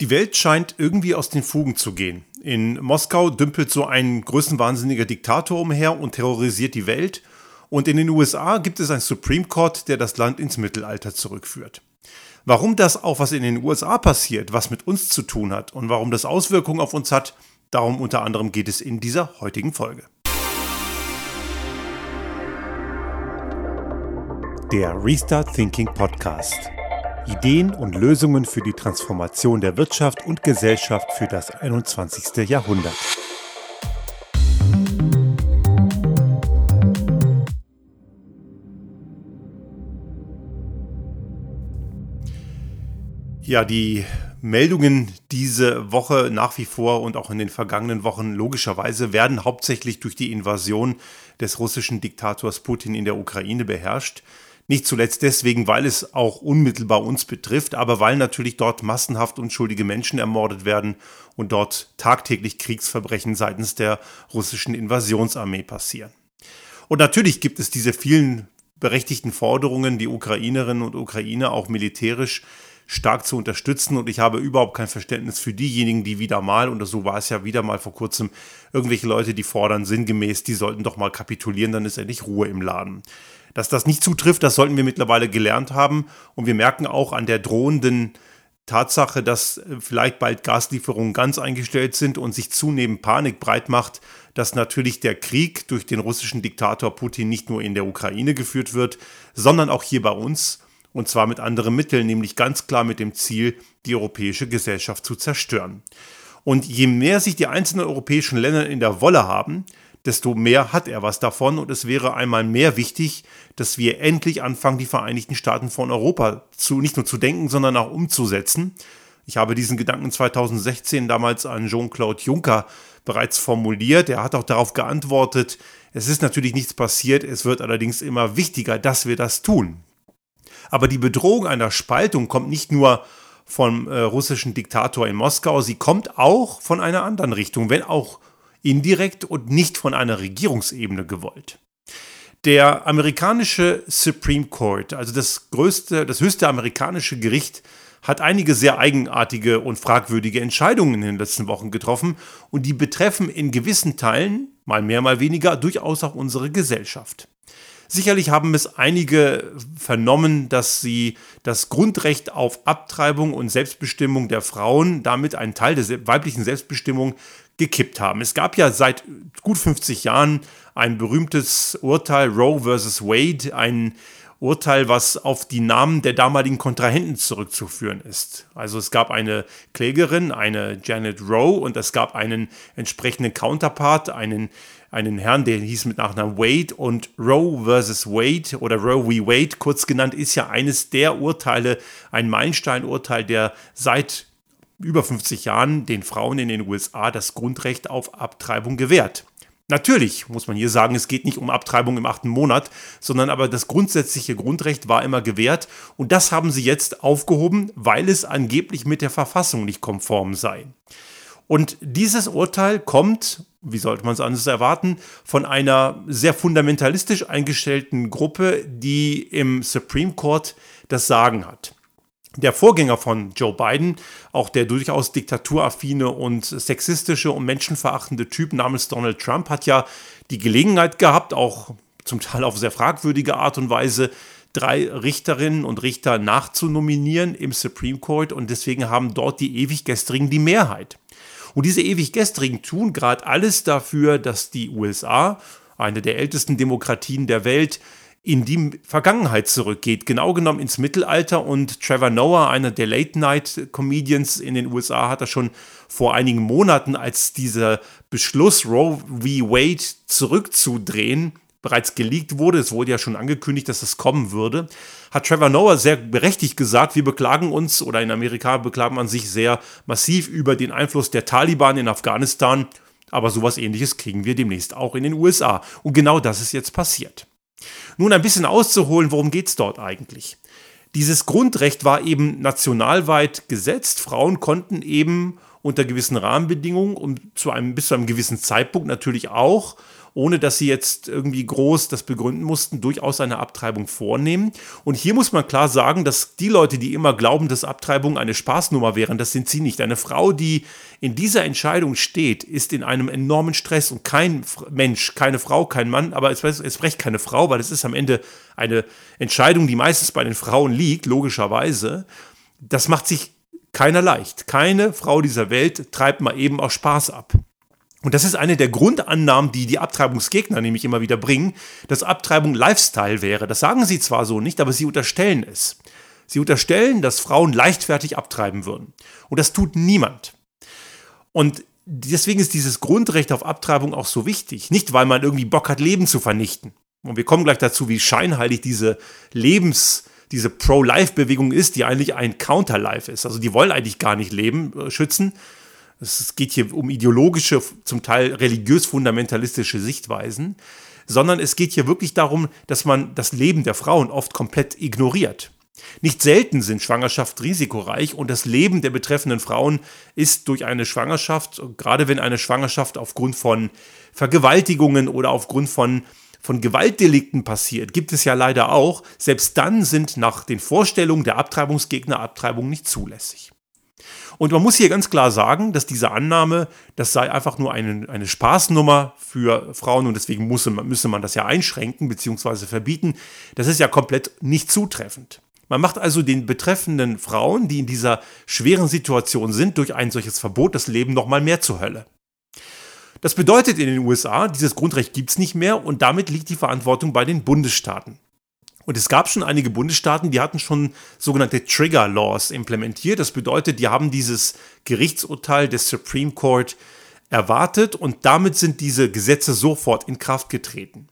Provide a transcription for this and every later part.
Die Welt scheint irgendwie aus den Fugen zu gehen. In Moskau dümpelt so ein größenwahnsinniger Diktator umher und terrorisiert die Welt. Und in den USA gibt es einen Supreme Court, der das Land ins Mittelalter zurückführt. Warum das auch was in den USA passiert, was mit uns zu tun hat und warum das Auswirkungen auf uns hat, darum unter anderem geht es in dieser heutigen Folge. Der Restart Thinking Podcast. Ideen und Lösungen für die Transformation der Wirtschaft und Gesellschaft für das 21. Jahrhundert. Ja, die Meldungen diese Woche nach wie vor und auch in den vergangenen Wochen logischerweise werden hauptsächlich durch die Invasion des russischen Diktators Putin in der Ukraine beherrscht. Nicht zuletzt deswegen, weil es auch unmittelbar uns betrifft, aber weil natürlich dort massenhaft unschuldige Menschen ermordet werden und dort tagtäglich Kriegsverbrechen seitens der russischen Invasionsarmee passieren. Und natürlich gibt es diese vielen berechtigten Forderungen, die Ukrainerinnen und Ukrainer auch militärisch stark zu unterstützen. Und ich habe überhaupt kein Verständnis für diejenigen, die wieder mal, und so war es ja wieder mal vor kurzem, irgendwelche Leute, die fordern sinngemäß, die sollten doch mal kapitulieren, dann ist endlich Ruhe im Laden. Dass das nicht zutrifft, das sollten wir mittlerweile gelernt haben. Und wir merken auch an der drohenden Tatsache, dass äh, vielleicht bald Gaslieferungen ganz eingestellt sind und sich zunehmend Panik breit macht, dass natürlich der Krieg durch den russischen Diktator Putin nicht nur in der Ukraine geführt wird, sondern auch hier bei uns. Und zwar mit anderen Mitteln, nämlich ganz klar mit dem Ziel, die europäische Gesellschaft zu zerstören. Und je mehr sich die einzelnen europäischen Länder in der Wolle haben, desto mehr hat er was davon. Und es wäre einmal mehr wichtig, dass wir endlich anfangen, die Vereinigten Staaten von Europa zu, nicht nur zu denken, sondern auch umzusetzen. Ich habe diesen Gedanken 2016 damals an Jean-Claude Juncker bereits formuliert. Er hat auch darauf geantwortet, es ist natürlich nichts passiert, es wird allerdings immer wichtiger, dass wir das tun. Aber die Bedrohung einer Spaltung kommt nicht nur vom äh, russischen Diktator in Moskau, sie kommt auch von einer anderen Richtung, wenn auch indirekt und nicht von einer Regierungsebene gewollt. Der amerikanische Supreme Court, also das größte, das höchste amerikanische Gericht, hat einige sehr eigenartige und fragwürdige Entscheidungen in den letzten Wochen getroffen und die betreffen in gewissen Teilen, mal mehr, mal weniger, durchaus auch unsere Gesellschaft. Sicherlich haben es einige vernommen, dass sie das Grundrecht auf Abtreibung und Selbstbestimmung der Frauen, damit einen Teil der weiblichen Selbstbestimmung, gekippt haben. Es gab ja seit gut 50 Jahren ein berühmtes Urteil Roe versus Wade, ein Urteil, was auf die Namen der damaligen Kontrahenten zurückzuführen ist. Also es gab eine Klägerin, eine Janet Roe, und es gab einen entsprechenden Counterpart, einen, einen Herrn, der hieß mit Nachnamen Wade. Und Roe versus Wade oder Roe v. Wade, kurz genannt, ist ja eines der Urteile, ein Meilensteinurteil, der seit über 50 Jahren den Frauen in den USA das Grundrecht auf Abtreibung gewährt. Natürlich muss man hier sagen, es geht nicht um Abtreibung im achten Monat, sondern aber das grundsätzliche Grundrecht war immer gewährt und das haben sie jetzt aufgehoben, weil es angeblich mit der Verfassung nicht konform sei. Und dieses Urteil kommt, wie sollte man es anders erwarten, von einer sehr fundamentalistisch eingestellten Gruppe, die im Supreme Court das Sagen hat der Vorgänger von Joe Biden, auch der durchaus diktaturaffine und sexistische und menschenverachtende Typ namens Donald Trump, hat ja die Gelegenheit gehabt, auch zum Teil auf sehr fragwürdige Art und Weise, drei Richterinnen und Richter nachzunominieren im Supreme Court und deswegen haben dort die Ewiggestrigen die Mehrheit. Und diese Ewiggestrigen tun gerade alles dafür, dass die USA, eine der ältesten Demokratien der Welt, in die Vergangenheit zurückgeht, genau genommen ins Mittelalter. Und Trevor Noah, einer der Late-Night-Comedians in den USA, hat er schon vor einigen Monaten, als dieser Beschluss, Roe v. Wade zurückzudrehen, bereits geleakt wurde, es wurde ja schon angekündigt, dass es kommen würde, hat Trevor Noah sehr berechtigt gesagt, wir beklagen uns, oder in Amerika beklagen man sich sehr massiv über den Einfluss der Taliban in Afghanistan, aber sowas ähnliches kriegen wir demnächst auch in den USA. Und genau das ist jetzt passiert. Nun ein bisschen auszuholen, worum geht es dort eigentlich? Dieses Grundrecht war eben nationalweit gesetzt. Frauen konnten eben unter gewissen Rahmenbedingungen und zu einem, bis zu einem gewissen Zeitpunkt natürlich auch ohne dass sie jetzt irgendwie groß das begründen mussten, durchaus eine Abtreibung vornehmen. Und hier muss man klar sagen, dass die Leute, die immer glauben, dass Abtreibung eine Spaßnummer wären, das sind sie nicht. Eine Frau, die in dieser Entscheidung steht, ist in einem enormen Stress und kein Mensch, keine Frau, kein Mann, aber es, recht keine Frau, weil es ist am Ende eine Entscheidung, die meistens bei den Frauen liegt, logischerweise. Das macht sich keiner leicht. Keine Frau dieser Welt treibt mal eben aus Spaß ab. Und das ist eine der Grundannahmen, die die Abtreibungsgegner nämlich immer wieder bringen, dass Abtreibung Lifestyle wäre. Das sagen sie zwar so nicht, aber sie unterstellen es. Sie unterstellen, dass Frauen leichtfertig abtreiben würden. Und das tut niemand. Und deswegen ist dieses Grundrecht auf Abtreibung auch so wichtig. Nicht, weil man irgendwie Bock hat, Leben zu vernichten. Und wir kommen gleich dazu, wie scheinheilig diese Lebens- diese Pro-Life-Bewegung ist, die eigentlich ein Counter-Life ist. Also die wollen eigentlich gar nicht Leben äh, schützen, es geht hier um ideologische, zum Teil religiös-fundamentalistische Sichtweisen, sondern es geht hier wirklich darum, dass man das Leben der Frauen oft komplett ignoriert. Nicht selten sind Schwangerschaften risikoreich und das Leben der betreffenden Frauen ist durch eine Schwangerschaft, gerade wenn eine Schwangerschaft aufgrund von Vergewaltigungen oder aufgrund von, von Gewaltdelikten passiert, gibt es ja leider auch, selbst dann sind nach den Vorstellungen der Abtreibungsgegner Abtreibungen nicht zulässig. Und man muss hier ganz klar sagen, dass diese Annahme, das sei einfach nur eine, eine Spaßnummer für Frauen und deswegen man, müsse man das ja einschränken bzw. verbieten, das ist ja komplett nicht zutreffend. Man macht also den betreffenden Frauen, die in dieser schweren Situation sind, durch ein solches Verbot das Leben nochmal mehr zur Hölle. Das bedeutet in den USA, dieses Grundrecht gibt es nicht mehr und damit liegt die Verantwortung bei den Bundesstaaten. Und es gab schon einige Bundesstaaten, die hatten schon sogenannte Trigger Laws implementiert. Das bedeutet, die haben dieses Gerichtsurteil des Supreme Court erwartet und damit sind diese Gesetze sofort in Kraft getreten.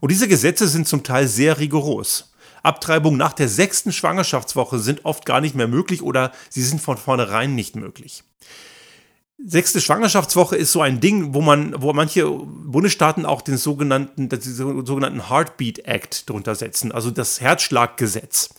Und diese Gesetze sind zum Teil sehr rigoros. Abtreibungen nach der sechsten Schwangerschaftswoche sind oft gar nicht mehr möglich oder sie sind von vornherein nicht möglich. Sechste Schwangerschaftswoche ist so ein Ding, wo man, wo manche Bundesstaaten auch den sogenannten, den sogenannten Heartbeat Act drunter setzen, also das Herzschlaggesetz.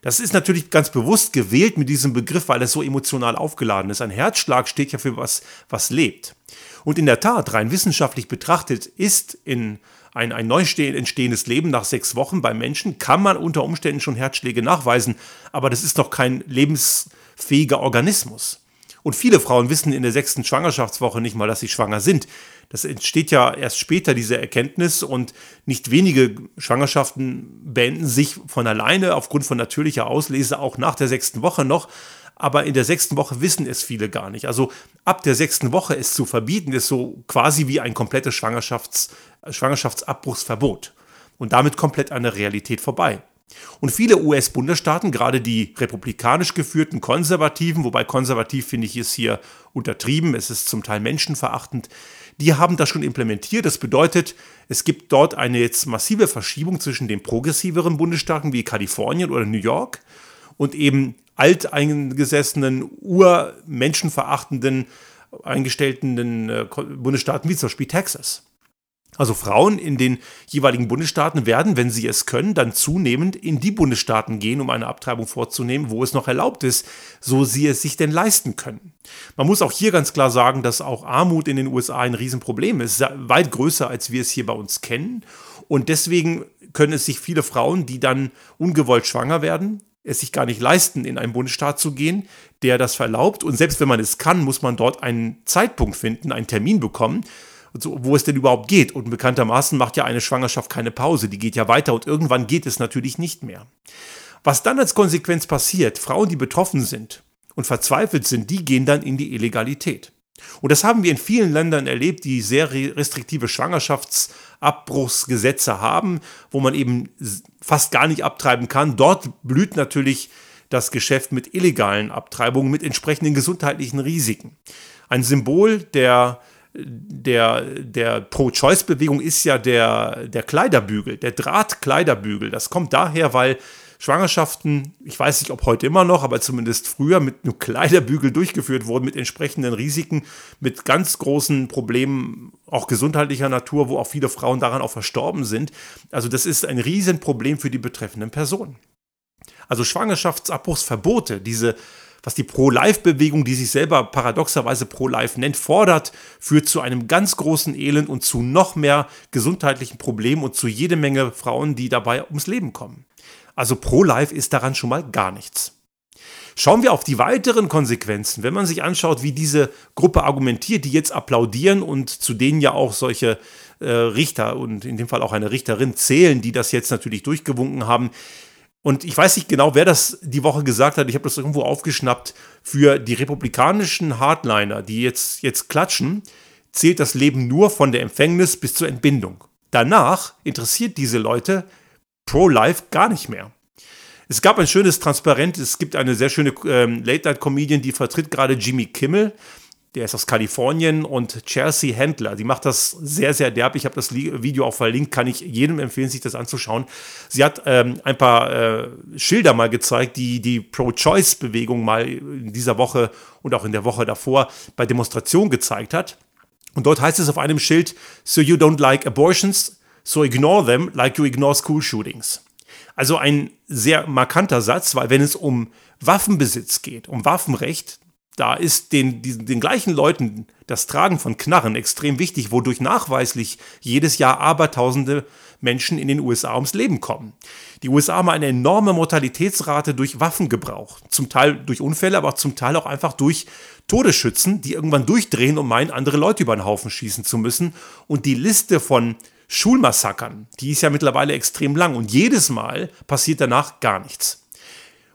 Das ist natürlich ganz bewusst gewählt mit diesem Begriff, weil es so emotional aufgeladen ist. Ein Herzschlag steht ja für was, was lebt. Und in der Tat, rein wissenschaftlich betrachtet, ist in ein, ein neu entstehendes Leben nach sechs Wochen bei Menschen, kann man unter Umständen schon Herzschläge nachweisen, aber das ist noch kein lebensfähiger Organismus. Und viele Frauen wissen in der sechsten Schwangerschaftswoche nicht mal, dass sie schwanger sind. Das entsteht ja erst später, diese Erkenntnis. Und nicht wenige Schwangerschaften beenden sich von alleine aufgrund von natürlicher Auslese auch nach der sechsten Woche noch. Aber in der sechsten Woche wissen es viele gar nicht. Also ab der sechsten Woche es zu verbieten, ist so quasi wie ein komplettes Schwangerschafts Schwangerschaftsabbruchsverbot. Und damit komplett an der Realität vorbei. Und viele US-Bundesstaaten, gerade die republikanisch geführten Konservativen, wobei konservativ finde ich ist hier untertrieben, es ist zum Teil menschenverachtend, die haben das schon implementiert. Das bedeutet, es gibt dort eine jetzt massive Verschiebung zwischen den progressiveren Bundesstaaten wie Kalifornien oder New York und eben alteingesessenen, urmenschenverachtenden, eingestellten äh, Bundesstaaten wie zum Beispiel Texas. Also Frauen in den jeweiligen Bundesstaaten werden, wenn sie es können, dann zunehmend in die Bundesstaaten gehen, um eine Abtreibung vorzunehmen, wo es noch erlaubt ist, so sie es sich denn leisten können. Man muss auch hier ganz klar sagen, dass auch Armut in den USA ein Riesenproblem ist, weit größer, als wir es hier bei uns kennen. Und deswegen können es sich viele Frauen, die dann ungewollt schwanger werden, es sich gar nicht leisten, in einen Bundesstaat zu gehen, der das verlaubt. Und selbst wenn man es kann, muss man dort einen Zeitpunkt finden, einen Termin bekommen, wo es denn überhaupt geht. Und bekanntermaßen macht ja eine Schwangerschaft keine Pause, die geht ja weiter und irgendwann geht es natürlich nicht mehr. Was dann als Konsequenz passiert, Frauen, die betroffen sind und verzweifelt sind, die gehen dann in die Illegalität. Und das haben wir in vielen Ländern erlebt, die sehr restriktive Schwangerschaftsabbruchsgesetze haben, wo man eben fast gar nicht abtreiben kann. Dort blüht natürlich das Geschäft mit illegalen Abtreibungen mit entsprechenden gesundheitlichen Risiken. Ein Symbol der der, der Pro-Choice-Bewegung ist ja der, der Kleiderbügel, der Drahtkleiderbügel. Das kommt daher, weil Schwangerschaften, ich weiß nicht, ob heute immer noch, aber zumindest früher mit einem Kleiderbügel durchgeführt wurden, mit entsprechenden Risiken, mit ganz großen Problemen, auch gesundheitlicher Natur, wo auch viele Frauen daran auch verstorben sind. Also das ist ein Riesenproblem für die betreffenden Personen. Also Schwangerschaftsabbruchsverbote, diese was die Pro-Life-Bewegung, die sich selber paradoxerweise Pro-Life nennt, fordert, führt zu einem ganz großen Elend und zu noch mehr gesundheitlichen Problemen und zu jede Menge Frauen, die dabei ums Leben kommen. Also Pro-Life ist daran schon mal gar nichts. Schauen wir auf die weiteren Konsequenzen, wenn man sich anschaut, wie diese Gruppe argumentiert, die jetzt applaudieren und zu denen ja auch solche äh, Richter und in dem Fall auch eine Richterin zählen, die das jetzt natürlich durchgewunken haben. Und ich weiß nicht genau, wer das die Woche gesagt hat. Ich habe das irgendwo aufgeschnappt. Für die republikanischen Hardliner, die jetzt, jetzt klatschen, zählt das Leben nur von der Empfängnis bis zur Entbindung. Danach interessiert diese Leute Pro-Life gar nicht mehr. Es gab ein schönes Transparent, es gibt eine sehr schöne ähm, Late-Night-Comedian, die vertritt gerade Jimmy Kimmel. Der ist aus Kalifornien und Chelsea Handler, die macht das sehr, sehr derb. Ich habe das Video auch verlinkt, kann ich jedem empfehlen, sich das anzuschauen. Sie hat ähm, ein paar äh, Schilder mal gezeigt, die die Pro-Choice-Bewegung mal in dieser Woche und auch in der Woche davor bei Demonstrationen gezeigt hat. Und dort heißt es auf einem Schild, So you don't like abortions, so ignore them like you ignore school shootings. Also ein sehr markanter Satz, weil wenn es um Waffenbesitz geht, um Waffenrecht, da ist den, den, den gleichen Leuten das Tragen von Knarren extrem wichtig, wodurch nachweislich jedes Jahr Abertausende Menschen in den USA ums Leben kommen. Die USA haben eine enorme Mortalitätsrate durch Waffengebrauch, zum Teil durch Unfälle, aber zum Teil auch einfach durch Todesschützen, die irgendwann durchdrehen und meinen, andere Leute über den Haufen schießen zu müssen. Und die Liste von Schulmassakern, die ist ja mittlerweile extrem lang und jedes Mal passiert danach gar nichts.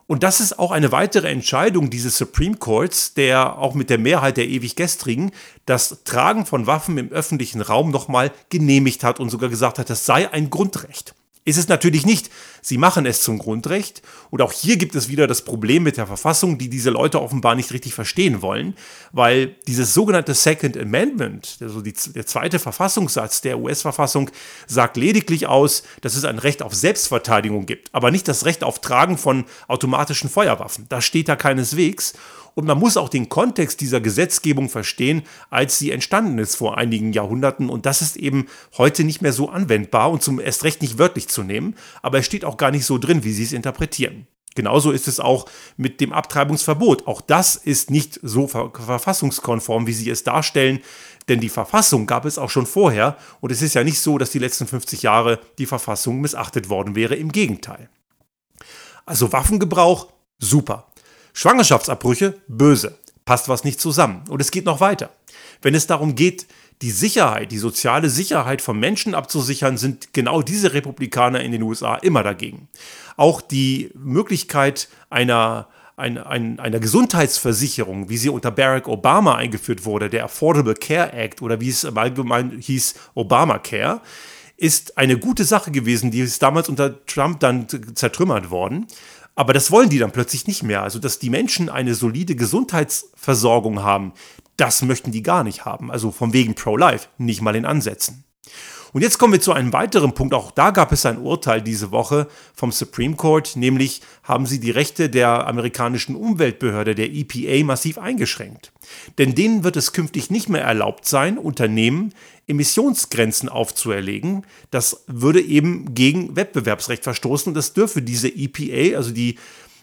Und das ist auch eine weitere Entscheidung dieses Supreme Courts, der auch mit der Mehrheit der ewig gestrigen das Tragen von Waffen im öffentlichen Raum nochmal genehmigt hat und sogar gesagt hat, das sei ein Grundrecht ist es natürlich nicht. Sie machen es zum Grundrecht. Und auch hier gibt es wieder das Problem mit der Verfassung, die diese Leute offenbar nicht richtig verstehen wollen, weil dieses sogenannte Second Amendment, also die, der zweite Verfassungssatz der US-Verfassung, sagt lediglich aus, dass es ein Recht auf Selbstverteidigung gibt, aber nicht das Recht auf Tragen von automatischen Feuerwaffen. Das steht da keineswegs. Und man muss auch den Kontext dieser Gesetzgebung verstehen, als sie entstanden ist vor einigen Jahrhunderten. Und das ist eben heute nicht mehr so anwendbar und zum erst recht nicht wörtlich zu nehmen. Aber es steht auch gar nicht so drin, wie sie es interpretieren. Genauso ist es auch mit dem Abtreibungsverbot. Auch das ist nicht so ver verfassungskonform, wie sie es darstellen, denn die Verfassung gab es auch schon vorher und es ist ja nicht so, dass die letzten 50 Jahre die Verfassung missachtet worden wäre. Im Gegenteil. Also Waffengebrauch, super. Schwangerschaftsabbrüche, böse. Passt was nicht zusammen. Und es geht noch weiter. Wenn es darum geht, die Sicherheit, die soziale Sicherheit von Menschen abzusichern, sind genau diese Republikaner in den USA immer dagegen. Auch die Möglichkeit einer ein, ein, einer Gesundheitsversicherung, wie sie unter Barack Obama eingeführt wurde, der Affordable Care Act oder wie es im Allgemeinen hieß, Obamacare, ist eine gute Sache gewesen, die ist damals unter Trump dann zertrümmert worden. Aber das wollen die dann plötzlich nicht mehr. Also, dass die Menschen eine solide Gesundheitsversorgung haben, das möchten die gar nicht haben. Also von wegen Pro-Life, nicht mal in Ansätzen. Und jetzt kommen wir zu einem weiteren Punkt. Auch da gab es ein Urteil diese Woche vom Supreme Court, nämlich haben sie die Rechte der amerikanischen Umweltbehörde, der EPA, massiv eingeschränkt. Denn denen wird es künftig nicht mehr erlaubt sein, Unternehmen Emissionsgrenzen aufzuerlegen. Das würde eben gegen Wettbewerbsrecht verstoßen und das dürfe diese EPA, also die,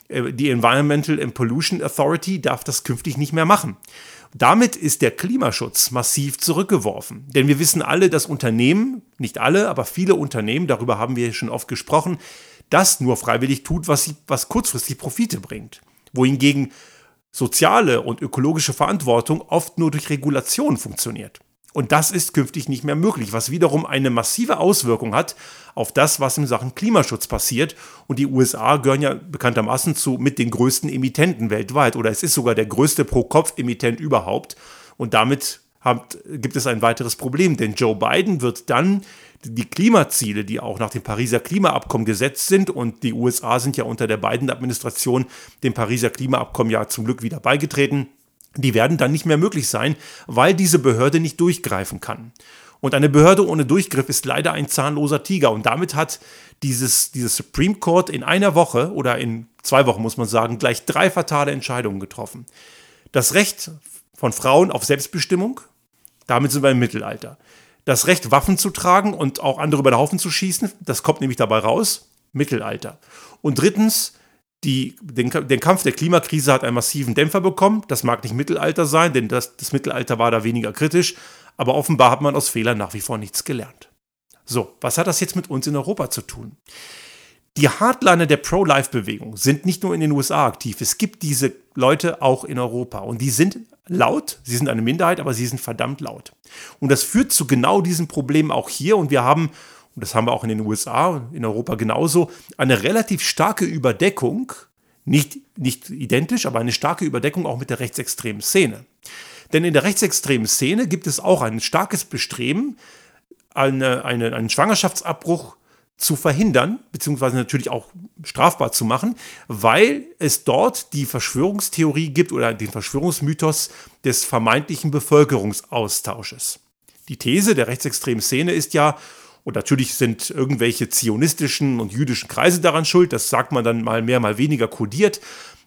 äh, die Environmental and Pollution Authority, darf das künftig nicht mehr machen. Damit ist der Klimaschutz massiv zurückgeworfen. Denn wir wissen alle, dass Unternehmen, nicht alle, aber viele Unternehmen, darüber haben wir schon oft gesprochen, das nur freiwillig tut, was, sie, was kurzfristig Profite bringt. Wohingegen soziale und ökologische Verantwortung oft nur durch Regulation funktioniert. Und das ist künftig nicht mehr möglich, was wiederum eine massive Auswirkung hat auf das, was in Sachen Klimaschutz passiert. Und die USA gehören ja bekanntermaßen zu mit den größten Emittenten weltweit. Oder es ist sogar der größte Pro-Kopf-Emittent überhaupt. Und damit hat, gibt es ein weiteres Problem, denn Joe Biden wird dann die Klimaziele, die auch nach dem Pariser Klimaabkommen gesetzt sind, und die USA sind ja unter der Biden-Administration dem Pariser Klimaabkommen ja zum Glück wieder beigetreten, die werden dann nicht mehr möglich sein, weil diese Behörde nicht durchgreifen kann. Und eine Behörde ohne Durchgriff ist leider ein zahnloser Tiger. Und damit hat dieses, dieses Supreme Court in einer Woche oder in zwei Wochen, muss man sagen, gleich drei fatale Entscheidungen getroffen. Das Recht von Frauen auf Selbstbestimmung, damit sind wir im Mittelalter. Das Recht, Waffen zu tragen und auch andere über den Haufen zu schießen, das kommt nämlich dabei raus, Mittelalter. Und drittens, Die, den, den, Kampf der Klimakrise hat einen massiven Dämpfer bekommen. Das mag nicht Mittelalter sein, denn das, das Mittelalter war da weniger kritisch. Aber offenbar hat man aus Fehlern nach wie vor nichts gelernt. So, was hat das jetzt mit uns in Europa zu tun? Die Hardliner der Pro-Life-Bewegung sind nicht nur in den USA aktiv. Es gibt diese Leute auch in Europa. Und die sind laut. Sie sind eine Minderheit, aber sie sind verdammt laut. Und das führt zu genau diesen Problemen auch hier. Und wir haben, und das haben wir auch in den USA, in Europa genauso, eine relativ starke Überdeckung. Nicht, nicht identisch, aber eine starke Überdeckung auch mit der rechtsextremen Szene. Denn in der rechtsextremen Szene gibt es auch ein starkes Bestreben, eine, eine, einen Schwangerschaftsabbruch zu verhindern, beziehungsweise natürlich auch strafbar zu machen, weil es dort die Verschwörungstheorie gibt oder den Verschwörungsmythos des vermeintlichen Bevölkerungsaustausches. Die These der rechtsextremen Szene ist ja, und natürlich sind irgendwelche zionistischen und jüdischen Kreise daran schuld, das sagt man dann mal mehr, mal weniger kodiert,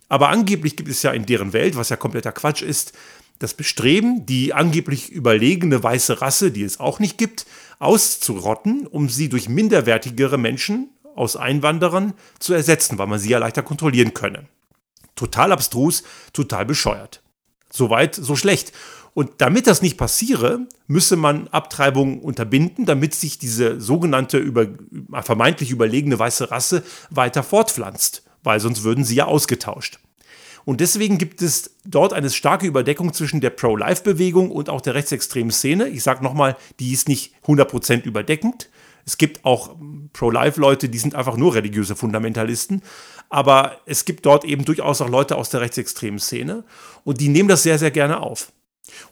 aber angeblich gibt es ja in deren Welt, was ja kompletter Quatsch ist, das Bestreben, die angeblich überlegene weiße Rasse, die es auch nicht gibt, auszurotten, um sie durch minderwertigere Menschen aus Einwanderern zu ersetzen, weil man sie ja leichter kontrollieren könne. Total abstrus, total bescheuert. Soweit, so schlecht. Und damit das nicht passiere, müsse man Abtreibungen unterbinden, damit sich diese sogenannte über, vermeintlich überlegene weiße Rasse weiter fortpflanzt, weil sonst würden sie ja ausgetauscht. Und deswegen gibt es dort eine starke Überdeckung zwischen der Pro-Life-Bewegung und auch der rechtsextremen Szene. Ich sage nochmal, die ist nicht 100% überdeckend. Es gibt auch Pro-Life-Leute, die sind einfach nur religiöse Fundamentalisten. Aber es gibt dort eben durchaus auch Leute aus der rechtsextremen Szene. Und die nehmen das sehr, sehr gerne auf.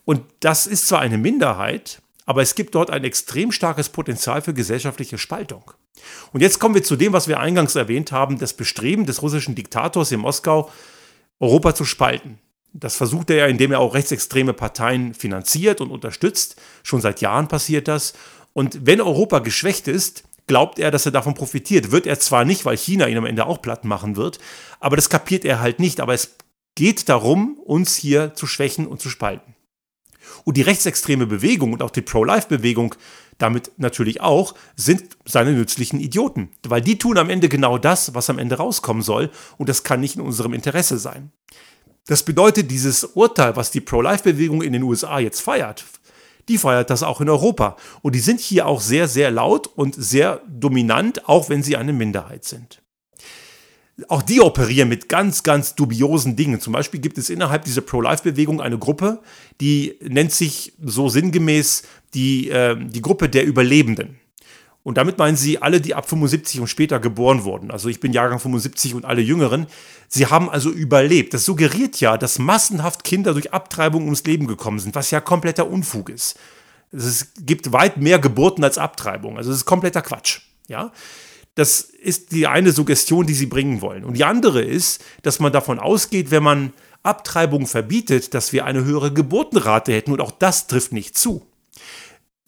Und das ist zwar eine Minderheit, aber es gibt dort ein extrem starkes Potenzial für gesellschaftliche Spaltung. Und jetzt kommen wir zu dem, was wir eingangs erwähnt haben, das Bestreben des russischen Diktators in Moskau, Europa zu spalten. Das versucht er ja, indem er auch rechtsextreme Parteien finanziert und unterstützt. Schon seit Jahren passiert das. Und wenn Europa geschwächt ist, glaubt er, dass er davon profitiert. Wird er zwar nicht, weil China ihn am Ende auch platt machen wird, aber das kapiert er halt nicht. Aber es geht darum, uns hier zu schwächen und zu spalten. Und die rechtsextreme Bewegung und auch die Pro-Life-Bewegung damit natürlich auch, sind seine nützlichen Idioten. Weil die tun am Ende genau das, was am Ende rauskommen soll. Und das kann nicht in unserem Interesse sein. Das bedeutet, dieses Urteil, was die Pro-Life-Bewegung in den USA jetzt feiert, die feiert das auch in Europa. Und die sind hier auch sehr, sehr laut und sehr dominant, auch wenn sie eine Minderheit sind auch die operieren mit ganz, ganz dubiosen Dingen. Zum Beispiel gibt es innerhalb dieser Pro-Life-Bewegung eine Gruppe, die nennt sich so sinngemäß die, äh, die Gruppe der Überlebenden. Und damit meinen sie alle, die ab 75 und später geboren wurden. Also ich bin Jahrgang 75 und alle Jüngeren. Sie haben also überlebt. Das suggeriert ja, dass massenhaft Kinder durch Abtreibung ums Leben gekommen sind, was ja kompletter Unfug ist. Es gibt weit mehr Geburten als Abtreibung. Also es ist kompletter Quatsch. Ja? Das ist die eine Suggestion, die sie bringen wollen. Und die andere ist, dass man davon ausgeht, wenn man Abtreibung verbietet, dass wir eine höhere Geburtenrate hätten. Und auch das trifft nicht zu.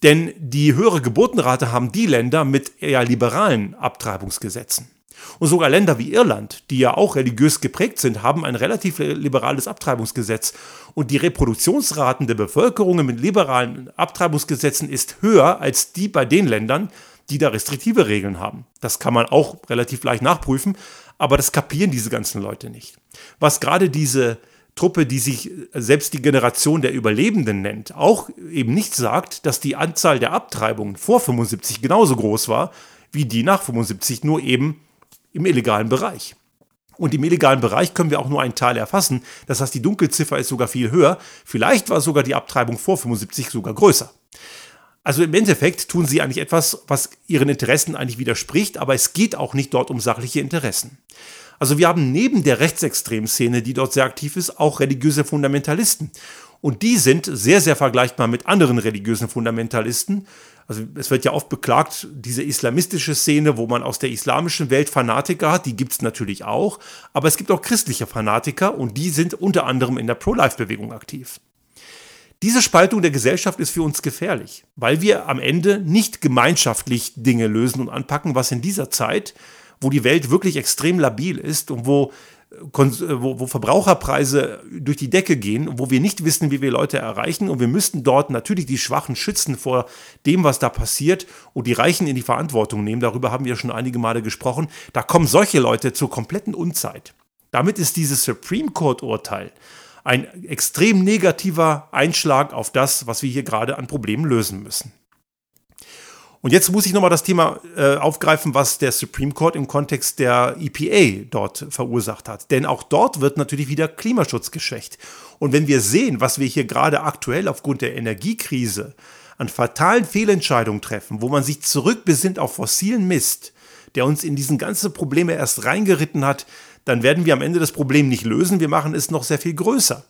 Denn die höhere Geburtenrate haben die Länder mit eher liberalen Abtreibungsgesetzen. Und sogar Länder wie Irland, die ja auch religiös geprägt sind, haben ein relativ liberales Abtreibungsgesetz. Und die Reproduktionsraten der Bevölkerung mit liberalen Abtreibungsgesetzen ist höher als die bei den Ländern, die da restriktive Regeln haben. Das kann man auch relativ leicht nachprüfen, aber das kapieren diese ganzen Leute nicht. Was gerade diese Truppe, die sich selbst die Generation der Überlebenden nennt, auch eben nicht sagt, dass die Anzahl der Abtreibungen vor 75 genauso groß war wie die nach 75, nur eben im illegalen Bereich. Und im illegalen Bereich können wir auch nur einen Teil erfassen. Das heißt, die Dunkelziffer ist sogar viel höher. Vielleicht war sogar die Abtreibung vor 75 sogar größer. Also im Endeffekt tun sie eigentlich etwas, was ihren Interessen eigentlich widerspricht, aber es geht auch nicht dort um sachliche Interessen. Also wir haben neben der rechtsextremen Szene, die dort sehr aktiv ist, auch religiöse Fundamentalisten. Und die sind sehr, sehr vergleichbar mit anderen religiösen Fundamentalisten. Also es wird ja oft beklagt, diese islamistische Szene, wo man aus der islamischen Welt Fanatiker hat, die gibt es natürlich auch. Aber es gibt auch christliche Fanatiker und die sind unter anderem in der Pro-Life-Bewegung aktiv. Diese Spaltung der Gesellschaft ist für uns gefährlich, weil wir am Ende nicht gemeinschaftlich Dinge lösen und anpacken, was in dieser Zeit, wo die Welt wirklich extrem labil ist und wo, äh, wo, wo Verbraucherpreise durch die Decke gehen wo wir nicht wissen, wie wir Leute erreichen. Und wir müssten dort natürlich die Schwachen schützen vor dem, was da passiert und die Reichen in die Verantwortung nehmen. Darüber haben wir schon einige Male gesprochen. Da kommen solche Leute zur kompletten Unzeit. Damit ist dieses Supreme Court-Urteil ein extrem negativer Einschlag auf das, was wir hier gerade an Problemen lösen müssen. Und jetzt muss ich nochmal das Thema äh, aufgreifen, was der Supreme Court im Kontext der EPA dort verursacht hat. Denn auch dort wird natürlich wieder Klimaschutz geschwächt. Und wenn wir sehen, was wir hier gerade aktuell aufgrund der Energiekrise an fatalen Fehlentscheidungen treffen, wo man sich zurückbesinnt auf fossilen Mist, der uns in diesen ganzen Probleme erst reingeritten hat, dann werden wir am Ende das Problem nicht lösen, wir machen es noch sehr viel größer.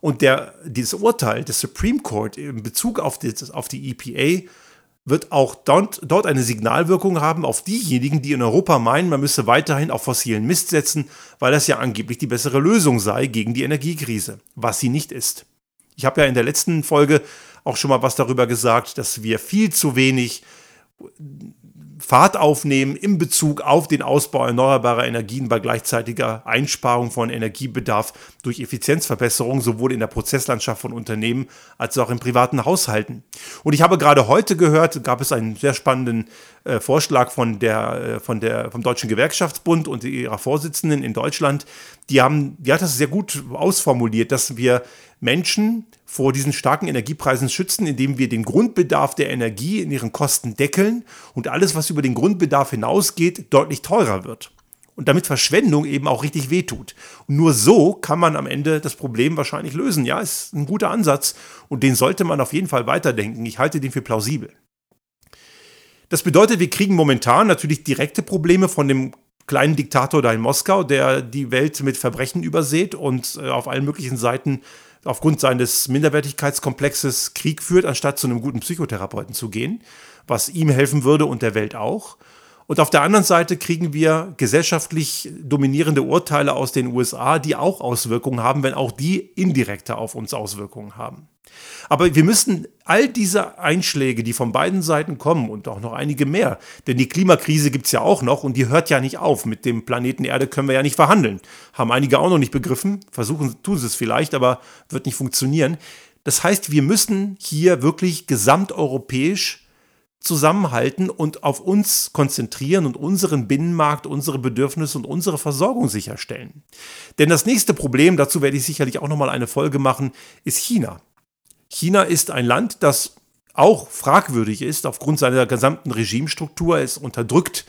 Und der, dieses Urteil des Supreme Court in Bezug auf die, auf die EPA wird auch dort, dort eine Signalwirkung haben auf diejenigen, die in Europa meinen, man müsse weiterhin auf fossilen Mist setzen, weil das ja angeblich die bessere Lösung sei gegen die Energiekrise, was sie nicht ist. Ich habe ja in der letzten Folge auch schon mal was darüber gesagt, dass wir viel zu wenig Fahrt aufnehmen in Bezug auf den Ausbau erneuerbarer Energien bei gleichzeitiger Einsparung von Energiebedarf durch Effizienzverbesserung sowohl in der Prozesslandschaft von Unternehmen als auch in privaten Haushalten. Und ich habe gerade heute gehört, gab es einen sehr spannenden äh, Vorschlag von der, äh, von der, vom Deutschen Gewerkschaftsbund und ihrer Vorsitzenden in Deutschland. Die haben, die hat das sehr gut ausformuliert, dass wir Menschen vor diesen starken Energiepreisen schützen, indem wir den Grundbedarf der Energie in ihren Kosten deckeln und alles, was über den Grundbedarf hinausgeht, deutlich teurer wird. Und damit Verschwendung eben auch richtig wehtut. Und nur so kann man am Ende das Problem wahrscheinlich lösen. Ja, ist ein guter Ansatz und den sollte man auf jeden Fall weiterdenken. Ich halte den für plausibel. Das bedeutet, wir kriegen momentan natürlich direkte Probleme von dem kleinen Diktator da in Moskau, der die Welt mit Verbrechen übersät und äh, auf allen möglichen Seiten aufgrund seines Minderwertigkeitskomplexes Krieg führt, anstatt zu einem guten Psychotherapeuten zu gehen, was ihm helfen würde und der Welt auch. Und auf der anderen Seite kriegen wir gesellschaftlich dominierende Urteile aus den USA, die auch Auswirkungen haben, wenn auch die indirekter auf uns Auswirkungen haben. Aber wir müssen all diese Einschläge, die von beiden Seiten kommen und auch noch einige mehr, denn die Klimakrise gibt es ja auch noch und die hört ja nicht auf. Mit dem Planeten Erde können wir ja nicht verhandeln. Haben einige auch noch nicht begriffen, versuchen, tun sie es vielleicht, aber wird nicht funktionieren. Das heißt, wir müssen hier wirklich gesamteuropäisch zusammenhalten und auf uns konzentrieren und unseren Binnenmarkt, unsere Bedürfnisse und unsere Versorgung sicherstellen. Denn das nächste Problem, dazu werde ich sicherlich auch nochmal eine Folge machen, ist China. China ist ein Land, das auch fragwürdig ist aufgrund seiner gesamten Regimestruktur. Es unterdrückt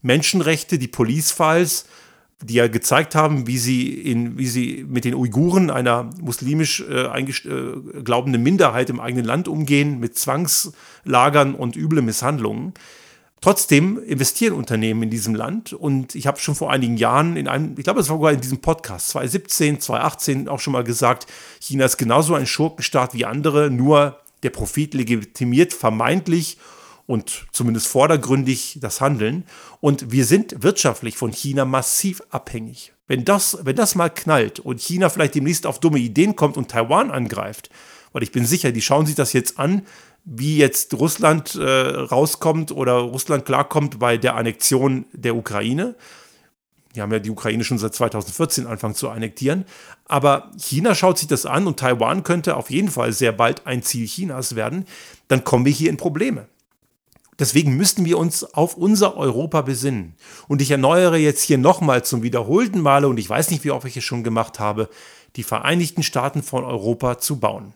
Menschenrechte, die Police Files, die ja gezeigt haben, wie sie, in, wie sie mit den Uiguren, einer muslimisch äh, äh, glaubenden Minderheit im eigenen Land umgehen, mit Zwangslagern und üble Misshandlungen. Trotzdem investieren Unternehmen in diesem Land und ich habe schon vor einigen Jahren in einem, ich glaube, es war sogar in diesem Podcast 2017, 2018 auch schon mal gesagt, China ist genauso ein Schurkenstaat wie andere, nur der Profit legitimiert vermeintlich und zumindest vordergründig das Handeln und wir sind wirtschaftlich von China massiv abhängig. Wenn das, wenn das mal knallt und China vielleicht demnächst auf dumme Ideen kommt und Taiwan angreift, weil ich bin sicher, die schauen sich das jetzt an, wie jetzt Russland äh, rauskommt oder Russland klarkommt bei der Annexion der Ukraine. Die haben ja die Ukraine schon seit 2014 angefangen zu annektieren. Aber China schaut sich das an und Taiwan könnte auf jeden Fall sehr bald ein Ziel Chinas werden. Dann kommen wir hier in Probleme. Deswegen müssten wir uns auf unser Europa besinnen. Und ich erneuere jetzt hier nochmal zum wiederholten Male, und ich weiß nicht, wie oft ich es schon gemacht habe, die Vereinigten Staaten von Europa zu bauen.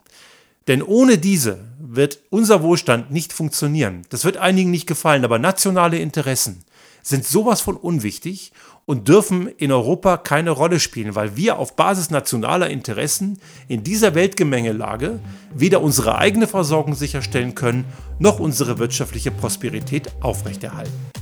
Denn ohne diese wird unser Wohlstand nicht funktionieren. Das wird einigen nicht gefallen, aber nationale Interessen sind sowas von unwichtig und dürfen in Europa keine Rolle spielen, weil wir auf Basis nationaler Interessen in dieser Weltgemengelage weder unsere eigene Versorgung sicherstellen können, noch unsere wirtschaftliche Prosperität aufrechterhalten.